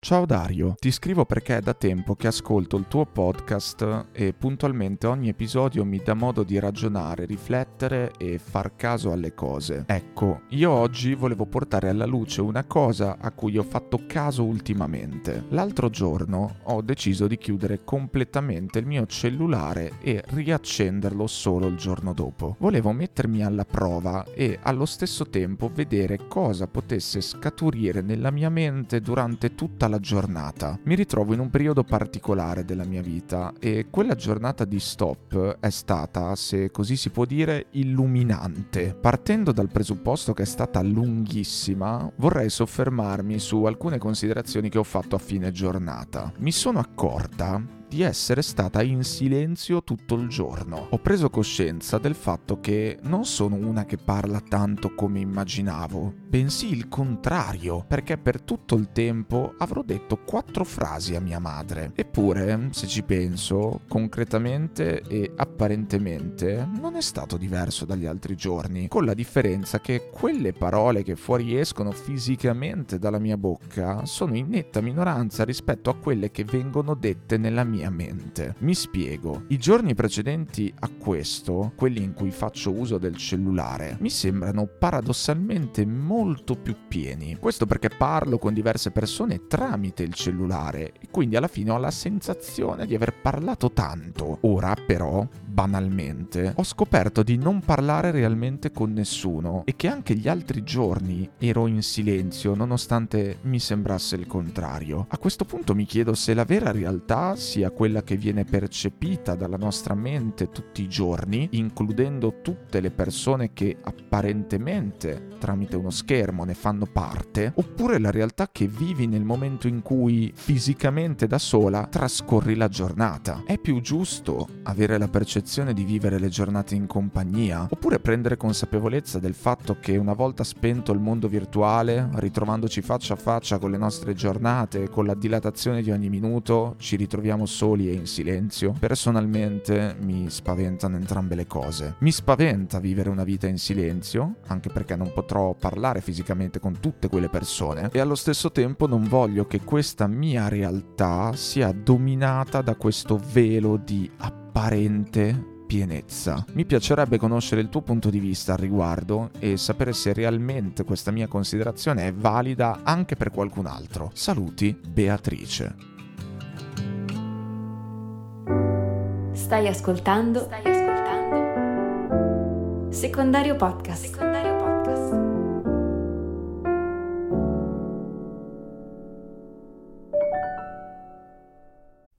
Ciao Dario, ti scrivo perché è da tempo che ascolto il tuo podcast e puntualmente ogni episodio mi dà modo di ragionare, riflettere e far caso alle cose. Ecco, io oggi volevo portare alla luce una cosa a cui ho fatto caso ultimamente. L'altro giorno ho deciso di chiudere completamente il mio cellulare e riaccenderlo solo il giorno dopo. Volevo mettermi alla prova e allo stesso tempo vedere cosa potesse scaturire nella mia mente durante tutta la giornata. Mi ritrovo in un periodo particolare della mia vita e quella giornata di stop è stata, se così si può dire, illuminante. Partendo dal presupposto che è stata lunghissima, vorrei soffermarmi su alcune considerazioni che ho fatto a fine giornata. Mi sono accorta di essere stata in silenzio tutto il giorno. Ho preso coscienza del fatto che non sono una che parla tanto come immaginavo, bensì il contrario, perché per tutto il tempo avrò detto quattro frasi a mia madre. Eppure, se ci penso, concretamente e apparentemente non è stato diverso dagli altri giorni, con la differenza che quelle parole che fuoriescono fisicamente dalla mia bocca sono in netta minoranza rispetto a quelle che vengono dette nella mia mia mente. Mi spiego. I giorni precedenti a questo, quelli in cui faccio uso del cellulare, mi sembrano paradossalmente molto più pieni. Questo perché parlo con diverse persone tramite il cellulare e quindi alla fine ho la sensazione di aver parlato tanto. Ora però, banalmente, ho scoperto di non parlare realmente con nessuno e che anche gli altri giorni ero in silenzio nonostante mi sembrasse il contrario. A questo punto mi chiedo se la vera realtà sia quella che viene percepita dalla nostra mente tutti i giorni, includendo tutte le persone che apparentemente tramite uno schermo ne fanno parte, oppure la realtà che vivi nel momento in cui fisicamente da sola trascorri la giornata. È più giusto avere la percezione di vivere le giornate in compagnia, oppure prendere consapevolezza del fatto che una volta spento il mondo virtuale, ritrovandoci faccia a faccia con le nostre giornate, con la dilatazione di ogni minuto, ci ritroviamo soli e in silenzio, personalmente mi spaventano entrambe le cose. Mi spaventa vivere una vita in silenzio, anche perché non potrò parlare fisicamente con tutte quelle persone, e allo stesso tempo non voglio che questa mia realtà sia dominata da questo velo di apparente pienezza. Mi piacerebbe conoscere il tuo punto di vista al riguardo e sapere se realmente questa mia considerazione è valida anche per qualcun altro. Saluti, Beatrice. Stai ascoltando? Stai ascoltando? Secondario Podcast. Secondario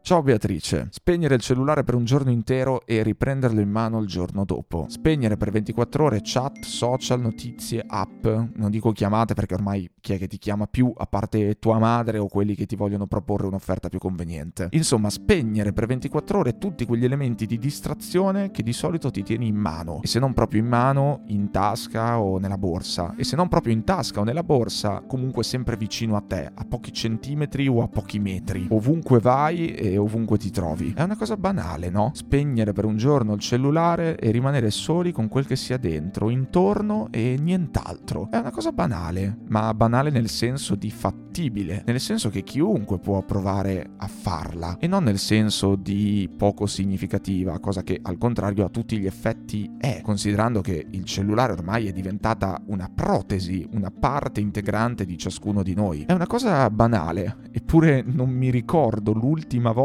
Ciao Beatrice, spegnere il cellulare per un giorno intero e riprenderlo in mano il giorno dopo. Spegnere per 24 ore chat, social, notizie, app, non dico chiamate perché ormai chi è che ti chiama più a parte tua madre o quelli che ti vogliono proporre un'offerta più conveniente. Insomma, spegnere per 24 ore tutti quegli elementi di distrazione che di solito ti tieni in mano e se non proprio in mano, in tasca o nella borsa e se non proprio in tasca o nella borsa, comunque sempre vicino a te, a pochi centimetri o a pochi metri. Ovunque vai e e ovunque ti trovi. È una cosa banale, no? Spegnere per un giorno il cellulare e rimanere soli con quel che sia dentro, intorno e nient'altro. È una cosa banale, ma banale nel senso di fattibile, nel senso che chiunque può provare a farla e non nel senso di poco significativa, cosa che al contrario a tutti gli effetti è, considerando che il cellulare ormai è diventata una protesi, una parte integrante di ciascuno di noi. È una cosa banale, eppure non mi ricordo l'ultima volta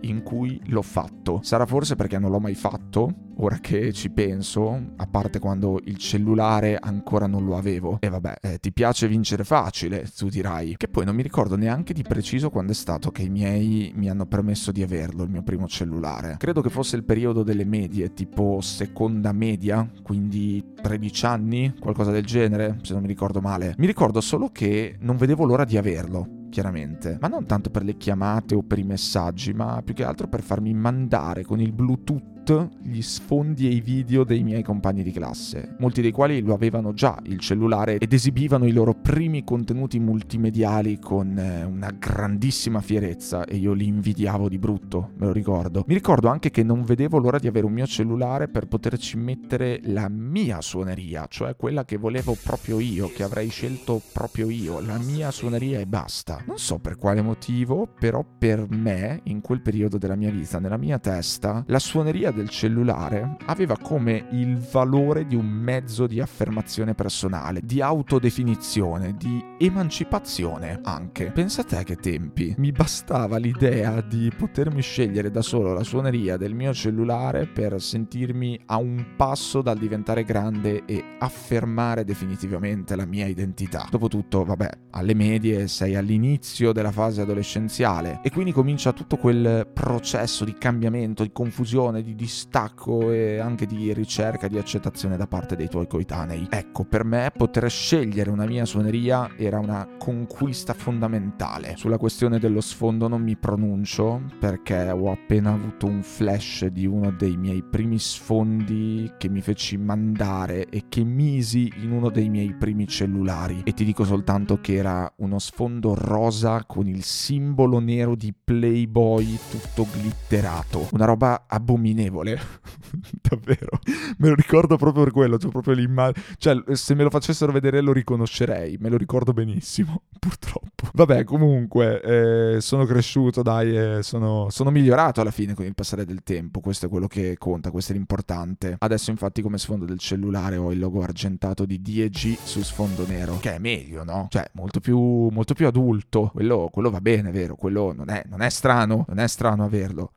in cui l'ho fatto. Sarà forse perché non l'ho mai fatto? Ora che ci penso, a parte quando il cellulare ancora non lo avevo. E vabbè, eh, ti piace vincere facile, tu dirai. Che poi non mi ricordo neanche di preciso quando è stato che i miei mi hanno permesso di averlo, il mio primo cellulare. Credo che fosse il periodo delle medie, tipo seconda media, quindi 13 anni, qualcosa del genere, se non mi ricordo male. Mi ricordo solo che non vedevo l'ora di averlo chiaramente, ma non tanto per le chiamate o per i messaggi, ma più che altro per farmi mandare con il Bluetooth gli sfondi e i video dei miei compagni di classe, molti dei quali lo avevano già il cellulare ed esibivano i loro primi contenuti multimediali con eh, una grandissima fierezza e io li invidiavo di brutto, me lo ricordo. Mi ricordo anche che non vedevo l'ora di avere un mio cellulare per poterci mettere la mia suoneria, cioè quella che volevo proprio io, che avrei scelto proprio io, la mia suoneria e basta. Non so per quale motivo, però per me, in quel periodo della mia vita, nella mia testa, la suoneria del cellulare aveva come il valore di un mezzo di affermazione personale, di autodefinizione, di emancipazione anche. Pensa a che tempi. Mi bastava l'idea di potermi scegliere da solo la suoneria del mio cellulare per sentirmi a un passo dal diventare grande e affermare definitivamente la mia identità. Dopotutto, vabbè, alle medie sei all'inizio della fase adolescenziale e quindi comincia tutto quel processo di cambiamento, di confusione, di distacco e anche di ricerca di accettazione da parte dei tuoi coetanei. Ecco, per me poter scegliere una mia suoneria era una conquista fondamentale. Sulla questione dello sfondo non mi pronuncio perché ho appena avuto un flash di uno dei miei primi sfondi che mi feci mandare e che misi in uno dei miei primi cellulari e ti dico soltanto che era uno sfondo rosa con il simbolo nero di Playboy tutto glitterato. Una roba abominevole piacevole. Davvero. Me lo ricordo proprio per quello. Cioè, proprio l'immagine. Cioè, se me lo facessero vedere lo riconoscerei. Me lo ricordo benissimo. Purtroppo. Vabbè, comunque, eh, sono cresciuto, dai, eh, sono, sono migliorato alla fine con il passare del tempo. Questo è quello che conta, questo è l'importante. Adesso, infatti, come sfondo del cellulare ho il logo argentato di DG su sfondo nero. Che è meglio, no? Cioè, molto più, molto più adulto. Quello, quello va bene, vero? Quello non è, non è strano. Non è strano averlo.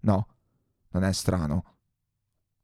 No, non è strano,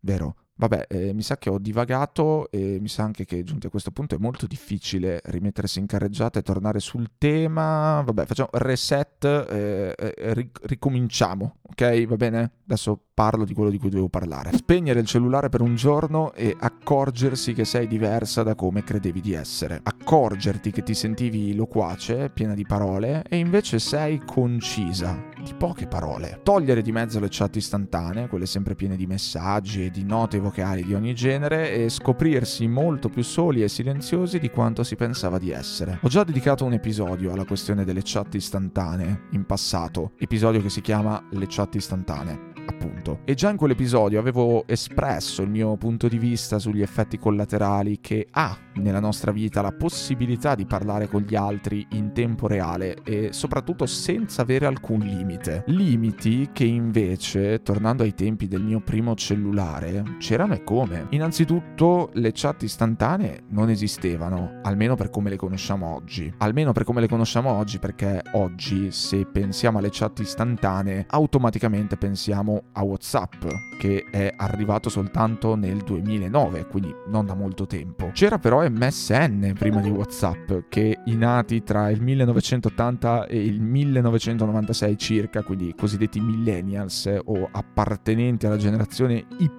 vero? Vabbè, eh, mi sa che ho divagato e mi sa anche che giunti a questo punto è molto difficile rimettersi in carreggiata e tornare sul tema. Vabbè, facciamo reset, eh, eh, ric- ricominciamo, ok? Va bene? Adesso parlo di quello di cui dovevo parlare. Spegnere il cellulare per un giorno e accorgersi che sei diversa da come credevi di essere. Accorgerti che ti sentivi loquace, piena di parole, e invece sei concisa, di poche parole. Togliere di mezzo le chat istantanee, quelle sempre piene di messaggi e di note vocali di ogni genere, e scoprirsi molto più soli e silenziosi di quanto si pensava di essere. Ho già dedicato un episodio alla questione delle chat istantanee in passato, episodio che si chiama Le chat istantanee appunto. E già in quell'episodio avevo espresso il mio punto di vista sugli effetti collaterali che ha nella nostra vita la possibilità di parlare con gli altri in tempo reale e soprattutto senza avere alcun limite. Limiti che invece, tornando ai tempi del mio primo cellulare, c'erano e come. Innanzitutto le chat istantanee non esistevano, almeno per come le conosciamo oggi. Almeno per come le conosciamo oggi perché oggi se pensiamo alle chat istantanee automaticamente pensiamo a WhatsApp, che è arrivato soltanto nel 2009, quindi non da molto tempo. C'era però MSN prima di WhatsApp, che i nati tra il 1980 e il 1996 circa, quindi i cosiddetti millennials o appartenenti alla generazione Y,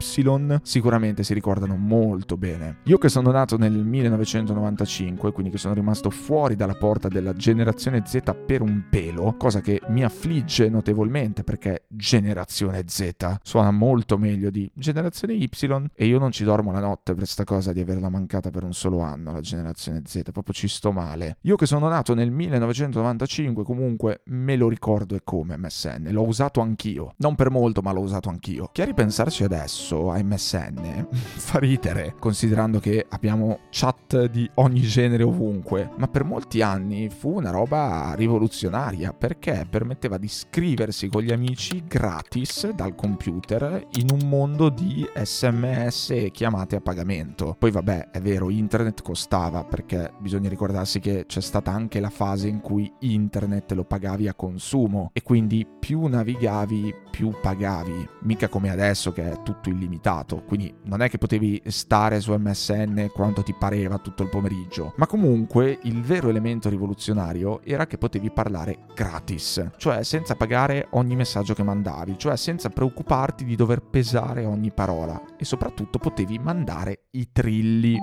sicuramente si ricordano molto bene. Io che sono nato nel 1995, quindi che sono rimasto fuori dalla porta della generazione Z per un pelo, cosa che mi affligge notevolmente perché generazione Z suona molto meglio di generazione Y e io non ci dormo la notte per questa cosa di averla mancata per un solo anno, la generazione Z, proprio ci sto male. Io che sono nato nel 1995 comunque me lo ricordo e come MSN, l'ho usato anch'io, non per molto ma l'ho usato anch'io. Che a ripensarci adesso a MSN fa ridere, considerando che abbiamo chat di ogni genere ovunque, ma per molti anni fu una roba rivoluzionaria perché permetteva di scriversi con gli amici gratis dal computer in un mondo di sms e chiamate a pagamento. Poi vabbè, è vero, internet costava perché bisogna ricordarsi che c'è stata anche la fase in cui internet lo pagavi a consumo e quindi più navigavi più pagavi, mica come adesso che è tutto illimitato, quindi non è che potevi stare su MSN quanto ti pareva tutto il pomeriggio, ma comunque il vero elemento rivoluzionario era che potevi parlare gratis, cioè senza pagare ogni messaggio che mandavi, cioè senza preoccuparti di dover pesare ogni parola e soprattutto potevi mandare i trilli.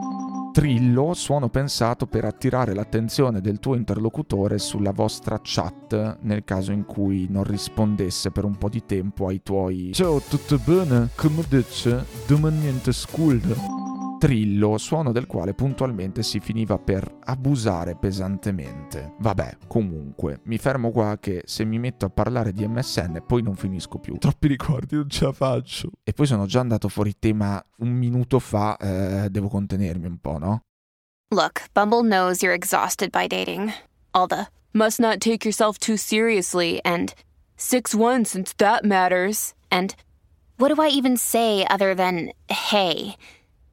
Trillo, suono pensato per attirare l'attenzione del tuo interlocutore sulla vostra chat nel caso in cui non rispondesse per un po' di tempo ai tuoi Ciao, tutto bene? Come dice? Domani niente school trillo, suono del quale puntualmente si finiva per abusare pesantemente. Vabbè, comunque, mi fermo qua che se mi metto a parlare di MSN poi non finisco più. Troppi ricordi, non ce la faccio. E poi sono già andato fuori tema un minuto fa, eh, devo contenermi un po', no? Look, Bumble knows you're exhausted by dating. All the must not take yourself too seriously and 6-1 since that matters. And what do I even say other than hey?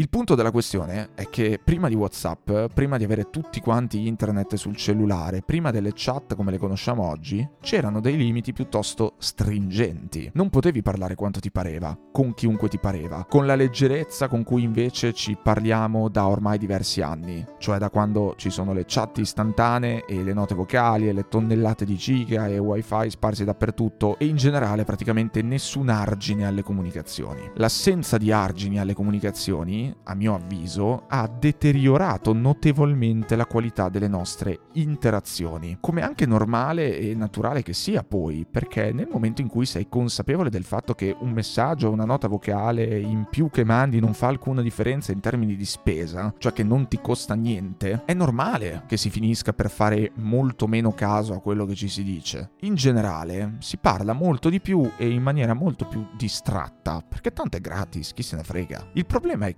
Il punto della questione è che prima di WhatsApp, prima di avere tutti quanti internet sul cellulare, prima delle chat come le conosciamo oggi, c'erano dei limiti piuttosto stringenti. Non potevi parlare quanto ti pareva, con chiunque ti pareva, con la leggerezza con cui invece ci parliamo da ormai diversi anni, cioè da quando ci sono le chat istantanee e le note vocali e le tonnellate di giga e wifi sparsi dappertutto e in generale praticamente nessun argine alle comunicazioni. L'assenza di argini alle comunicazioni a mio avviso, ha deteriorato notevolmente la qualità delle nostre interazioni. Come anche normale e naturale che sia poi, perché nel momento in cui sei consapevole del fatto che un messaggio o una nota vocale in più che mandi non fa alcuna differenza in termini di spesa, cioè che non ti costa niente, è normale che si finisca per fare molto meno caso a quello che ci si dice. In generale si parla molto di più e in maniera molto più distratta, perché tanto è gratis, chi se ne frega. Il problema è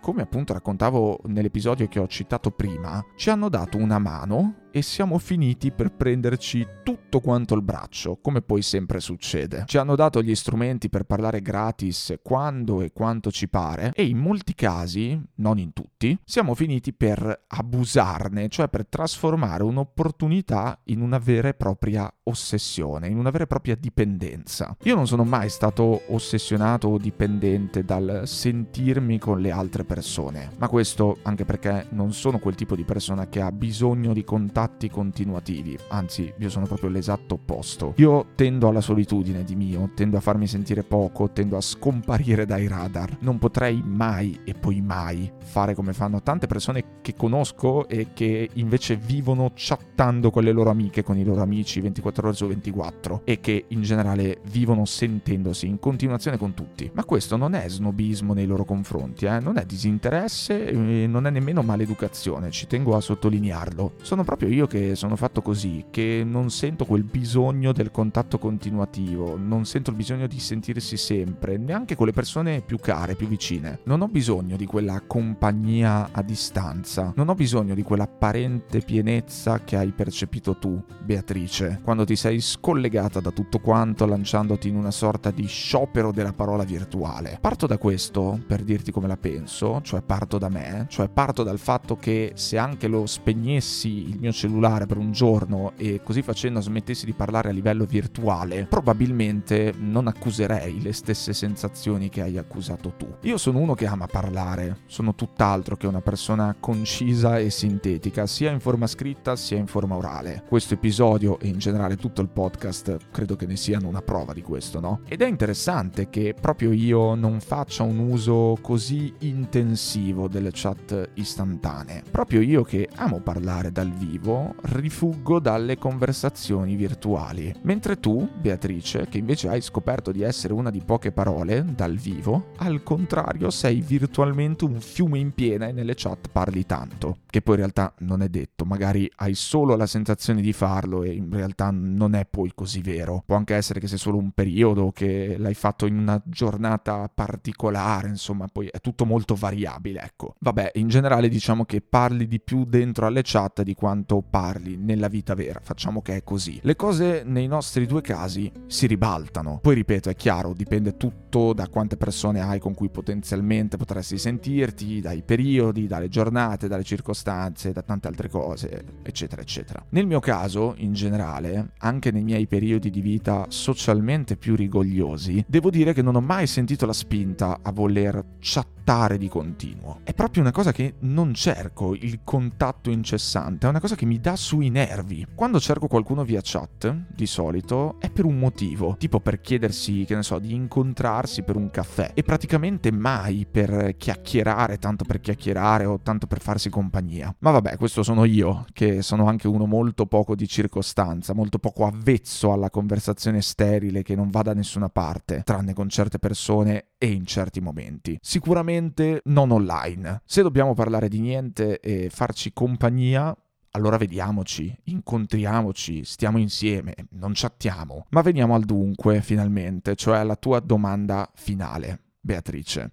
come appunto raccontavo nell'episodio che ho citato prima, ci hanno dato una mano e siamo finiti per prenderci tutto quanto il braccio, come poi sempre succede. Ci hanno dato gli strumenti per parlare gratis quando e quanto ci pare e in molti casi, non in tutti, siamo finiti per abusarne, cioè per trasformare un'opportunità in una vera e propria ossessione, in una vera e propria dipendenza. Io non sono mai stato ossessionato o dipendente dal sentirmi con le altre persone, ma questo anche perché non sono quel tipo di persona che ha bisogno di contatto contatti continuativi, anzi io sono proprio l'esatto opposto. Io tendo alla solitudine di mio, tendo a farmi sentire poco, tendo a scomparire dai radar. Non potrei mai e poi mai fare come fanno tante persone che conosco e che invece vivono chattando con le loro amiche, con i loro amici 24 ore su 24 e che in generale vivono sentendosi in continuazione con tutti. Ma questo non è snobismo nei loro confronti, eh? non è disinteresse e non è nemmeno maleducazione, ci tengo a sottolinearlo. Sono proprio io che sono fatto così, che non sento quel bisogno del contatto continuativo, non sento il bisogno di sentirsi sempre, neanche con le persone più care, più vicine. Non ho bisogno di quella compagnia a distanza, non ho bisogno di quell'apparente pienezza che hai percepito tu, Beatrice, quando ti sei scollegata da tutto quanto lanciandoti in una sorta di sciopero della parola virtuale. Parto da questo per dirti come la penso, cioè parto da me, cioè parto dal fatto che se anche lo spegnessi il mio cellulare cellulare per un giorno e così facendo smettessi di parlare a livello virtuale, probabilmente non accuserei le stesse sensazioni che hai accusato tu. Io sono uno che ama parlare, sono tutt'altro che una persona concisa e sintetica, sia in forma scritta sia in forma orale. Questo episodio e in generale tutto il podcast credo che ne siano una prova di questo, no? Ed è interessante che proprio io non faccia un uso così intensivo delle chat istantanee. Proprio io che amo parlare dal vivo, rifuggo dalle conversazioni virtuali. Mentre tu, Beatrice, che invece hai scoperto di essere una di poche parole dal vivo, al contrario sei virtualmente un fiume in piena e nelle chat parli tanto, che poi in realtà non è detto, magari hai solo la sensazione di farlo e in realtà non è poi così vero. Può anche essere che sia solo un periodo, che l'hai fatto in una giornata particolare, insomma, poi è tutto molto variabile, ecco. Vabbè, in generale diciamo che parli di più dentro alle chat di quanto parli nella vita vera, facciamo che è così. Le cose nei nostri due casi si ribaltano. Poi ripeto, è chiaro, dipende tutto da quante persone hai con cui potenzialmente potresti sentirti, dai periodi, dalle giornate, dalle circostanze, da tante altre cose, eccetera, eccetera. Nel mio caso, in generale, anche nei miei periodi di vita socialmente più rigogliosi, devo dire che non ho mai sentito la spinta a voler chattare di continuo. È proprio una cosa che non cerco, il contatto incessante, è una cosa che mi dà sui nervi. Quando cerco qualcuno via chat, di solito, è per un motivo, tipo per chiedersi, che ne so, di incontrarsi per un caffè, e praticamente mai per chiacchierare, tanto per chiacchierare o tanto per farsi compagnia. Ma vabbè, questo sono io, che sono anche uno molto poco di circostanza, molto poco avvezzo alla conversazione sterile che non va da nessuna parte, tranne con certe persone e in certi momenti. Sicuramente non online. Se dobbiamo parlare di niente e farci compagnia, allora vediamoci, incontriamoci, stiamo insieme, non chattiamo. Ma veniamo al dunque, finalmente, cioè alla tua domanda finale, Beatrice.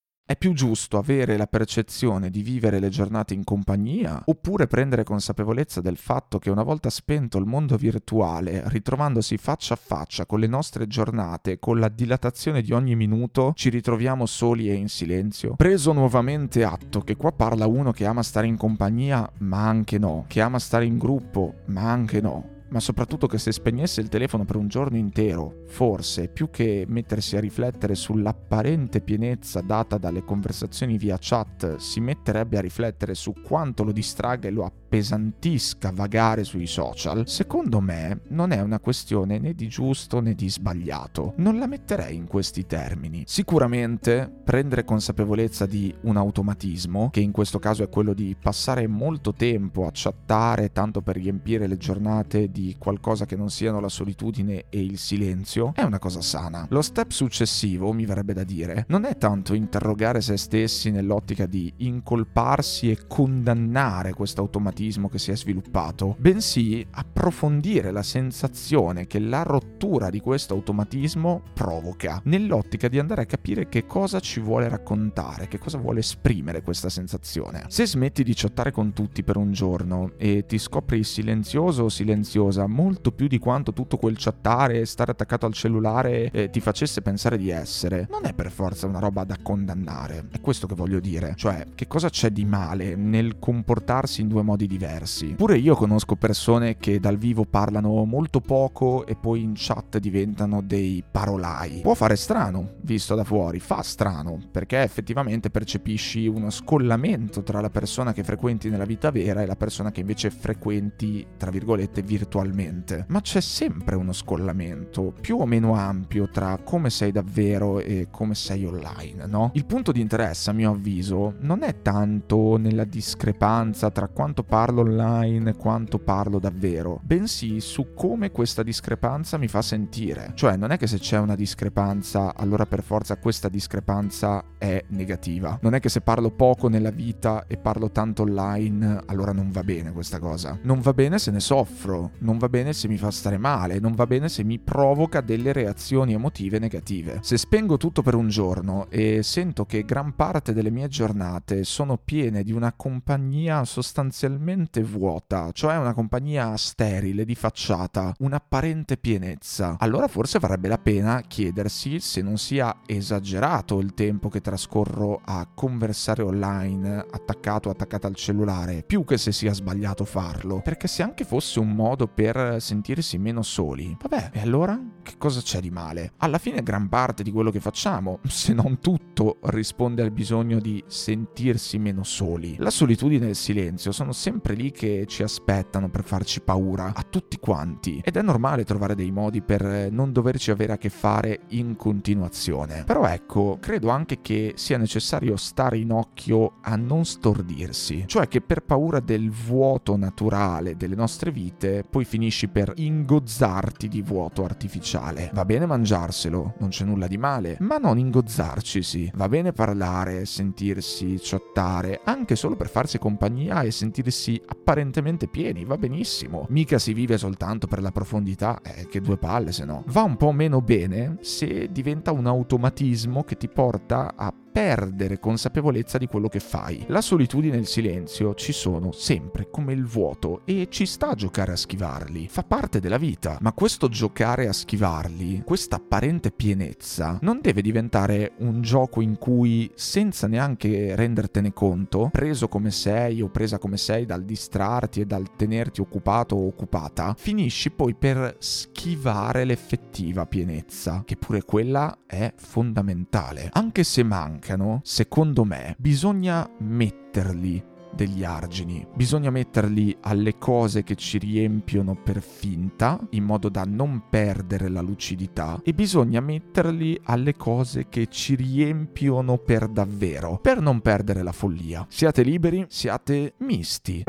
È più giusto avere la percezione di vivere le giornate in compagnia oppure prendere consapevolezza del fatto che una volta spento il mondo virtuale, ritrovandosi faccia a faccia con le nostre giornate, con la dilatazione di ogni minuto, ci ritroviamo soli e in silenzio? Preso nuovamente atto che qua parla uno che ama stare in compagnia, ma anche no, che ama stare in gruppo, ma anche no ma soprattutto che se spegnesse il telefono per un giorno intero, forse, più che mettersi a riflettere sull'apparente pienezza data dalle conversazioni via chat, si metterebbe a riflettere su quanto lo distragga e lo appesantisca vagare sui social, secondo me non è una questione né di giusto né di sbagliato. Non la metterei in questi termini. Sicuramente prendere consapevolezza di un automatismo, che in questo caso è quello di passare molto tempo a chattare tanto per riempire le giornate di di qualcosa che non siano la solitudine e il silenzio, è una cosa sana. Lo step successivo, mi verrebbe da dire, non è tanto interrogare se stessi nell'ottica di incolparsi e condannare questo automatismo che si è sviluppato, bensì approfondire la sensazione che la rottura di questo automatismo provoca, nell'ottica di andare a capire che cosa ci vuole raccontare, che cosa vuole esprimere questa sensazione. Se smetti di chattare con tutti per un giorno e ti scopri silenzioso o silenzioso, noiosa, molto più di quanto tutto quel chattare e stare attaccato al cellulare eh, ti facesse pensare di essere. Non è per forza una roba da condannare, è questo che voglio dire. Cioè, che cosa c'è di male nel comportarsi in due modi diversi? Pure io conosco persone che dal vivo parlano molto poco e poi in chat diventano dei parolai. Può fare strano, visto da fuori, fa strano, perché effettivamente percepisci uno scollamento tra la persona che frequenti nella vita vera e la persona che invece frequenti, tra virgolette, virtualmente virtualmente, ma c'è sempre uno scollamento, più o meno ampio, tra come sei davvero e come sei online, no? Il punto di interesse, a mio avviso, non è tanto nella discrepanza tra quanto parlo online e quanto parlo davvero, bensì su come questa discrepanza mi fa sentire. Cioè, non è che se c'è una discrepanza, allora per forza questa discrepanza è negativa. Non è che se parlo poco nella vita e parlo tanto online, allora non va bene questa cosa. Non va bene se ne soffro, non va bene se mi fa stare male, non va bene se mi provoca delle reazioni emotive negative. Se spengo tutto per un giorno e sento che gran parte delle mie giornate sono piene di una compagnia sostanzialmente vuota, cioè una compagnia sterile, di facciata, un'apparente pienezza, allora forse varrebbe la pena chiedersi se non sia esagerato il tempo che trascorro a conversare online attaccato attaccato al cellulare, più che se sia sbagliato farlo, perché se anche fosse un modo per sentirsi meno soli, vabbè, e allora che cosa c'è di male? Alla fine gran parte di quello che facciamo, se non tutto, risponde al bisogno di sentirsi meno soli. La solitudine e il silenzio sono sempre lì che ci aspettano per farci paura, a tutti quanti, ed è normale trovare dei modi per non doverci avere a che fare in continuazione. Però ecco, credo anche che sia necessario stare in occhio a non stordirsi, cioè che per paura del vuoto naturale delle nostre vite, poi finisci per ingozzarti di vuoto artificiale. Va bene mangiarselo, non c'è nulla di male, ma non ingozzarcisi. Va bene parlare, sentirsi, ciottare, anche solo per farsi compagnia e sentirsi apparentemente pieni, va benissimo. Mica si vive soltanto per la profondità, eh, che due palle se no. Va un po' meno bene se diventa un automatismo che ti porta a perdere consapevolezza di quello che fai. La solitudine e il silenzio ci sono sempre come il vuoto e ci sta a giocare a schivarli. Fa parte della vita, ma questo giocare a schivarli, questa apparente pienezza, non deve diventare un gioco in cui senza neanche rendertene conto, preso come sei o presa come sei dal distrarti e dal tenerti occupato o occupata, finisci poi per schivare l'effettiva pienezza, che pure quella è fondamentale. Anche se mancano, secondo me, bisogna metterli degli argini. Bisogna metterli alle cose che ci riempiono per finta, in modo da non perdere la lucidità, e bisogna metterli alle cose che ci riempiono per davvero, per non perdere la follia. Siate liberi, siate misti.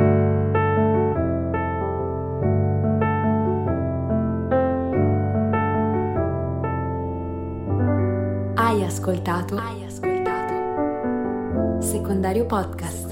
Hai ascoltato? Hai ascoltato? Secondario Podcast.